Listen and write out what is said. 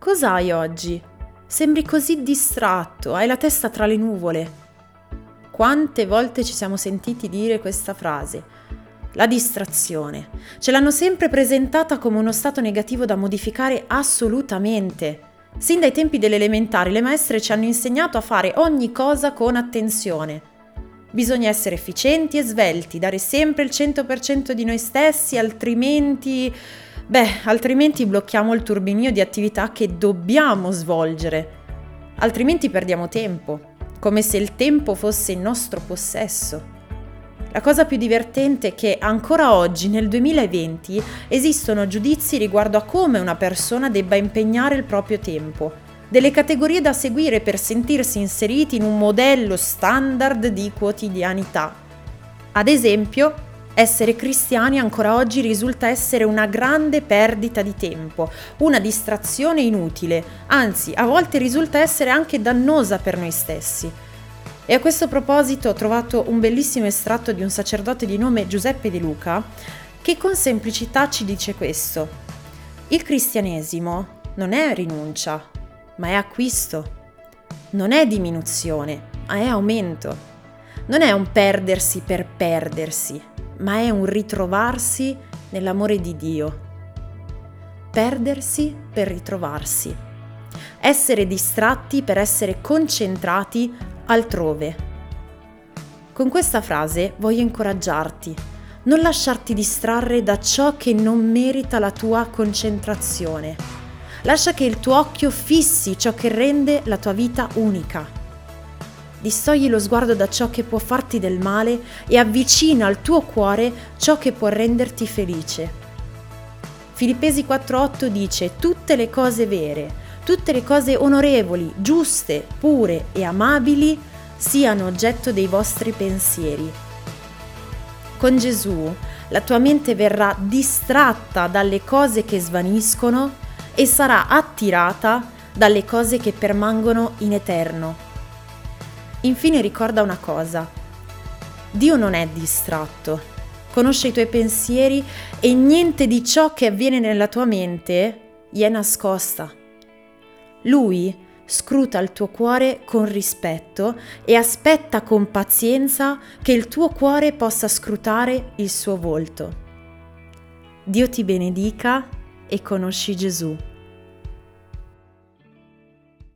Cos'hai oggi? Sembri così distratto, hai la testa tra le nuvole. Quante volte ci siamo sentiti dire questa frase? La distrazione. Ce l'hanno sempre presentata come uno stato negativo da modificare assolutamente. Sin dai tempi delle elementari le maestre ci hanno insegnato a fare ogni cosa con attenzione. Bisogna essere efficienti e svelti, dare sempre il 100% di noi stessi, altrimenti... Beh, altrimenti blocchiamo il turbinio di attività che dobbiamo svolgere. Altrimenti perdiamo tempo, come se il tempo fosse in nostro possesso. La cosa più divertente è che ancora oggi, nel 2020, esistono giudizi riguardo a come una persona debba impegnare il proprio tempo, delle categorie da seguire per sentirsi inseriti in un modello standard di quotidianità. Ad esempio, essere cristiani ancora oggi risulta essere una grande perdita di tempo, una distrazione inutile, anzi a volte risulta essere anche dannosa per noi stessi. E a questo proposito ho trovato un bellissimo estratto di un sacerdote di nome Giuseppe De Luca che con semplicità ci dice questo. Il cristianesimo non è rinuncia, ma è acquisto. Non è diminuzione, ma è aumento. Non è un perdersi per perdersi, ma è un ritrovarsi nell'amore di Dio. Perdersi per ritrovarsi. Essere distratti per essere concentrati altrove. Con questa frase voglio incoraggiarti, non lasciarti distrarre da ciò che non merita la tua concentrazione. Lascia che il tuo occhio fissi ciò che rende la tua vita unica. Distogli lo sguardo da ciò che può farti del male e avvicina al tuo cuore ciò che può renderti felice. Filippesi 4:8 dice tutte le cose vere, tutte le cose onorevoli, giuste, pure e amabili siano oggetto dei vostri pensieri. Con Gesù la tua mente verrà distratta dalle cose che svaniscono e sarà attirata dalle cose che permangono in eterno. Infine ricorda una cosa. Dio non è distratto, conosce i tuoi pensieri e niente di ciò che avviene nella tua mente gli è nascosta. Lui scruta il tuo cuore con rispetto e aspetta con pazienza che il tuo cuore possa scrutare il suo volto. Dio ti benedica e conosci Gesù.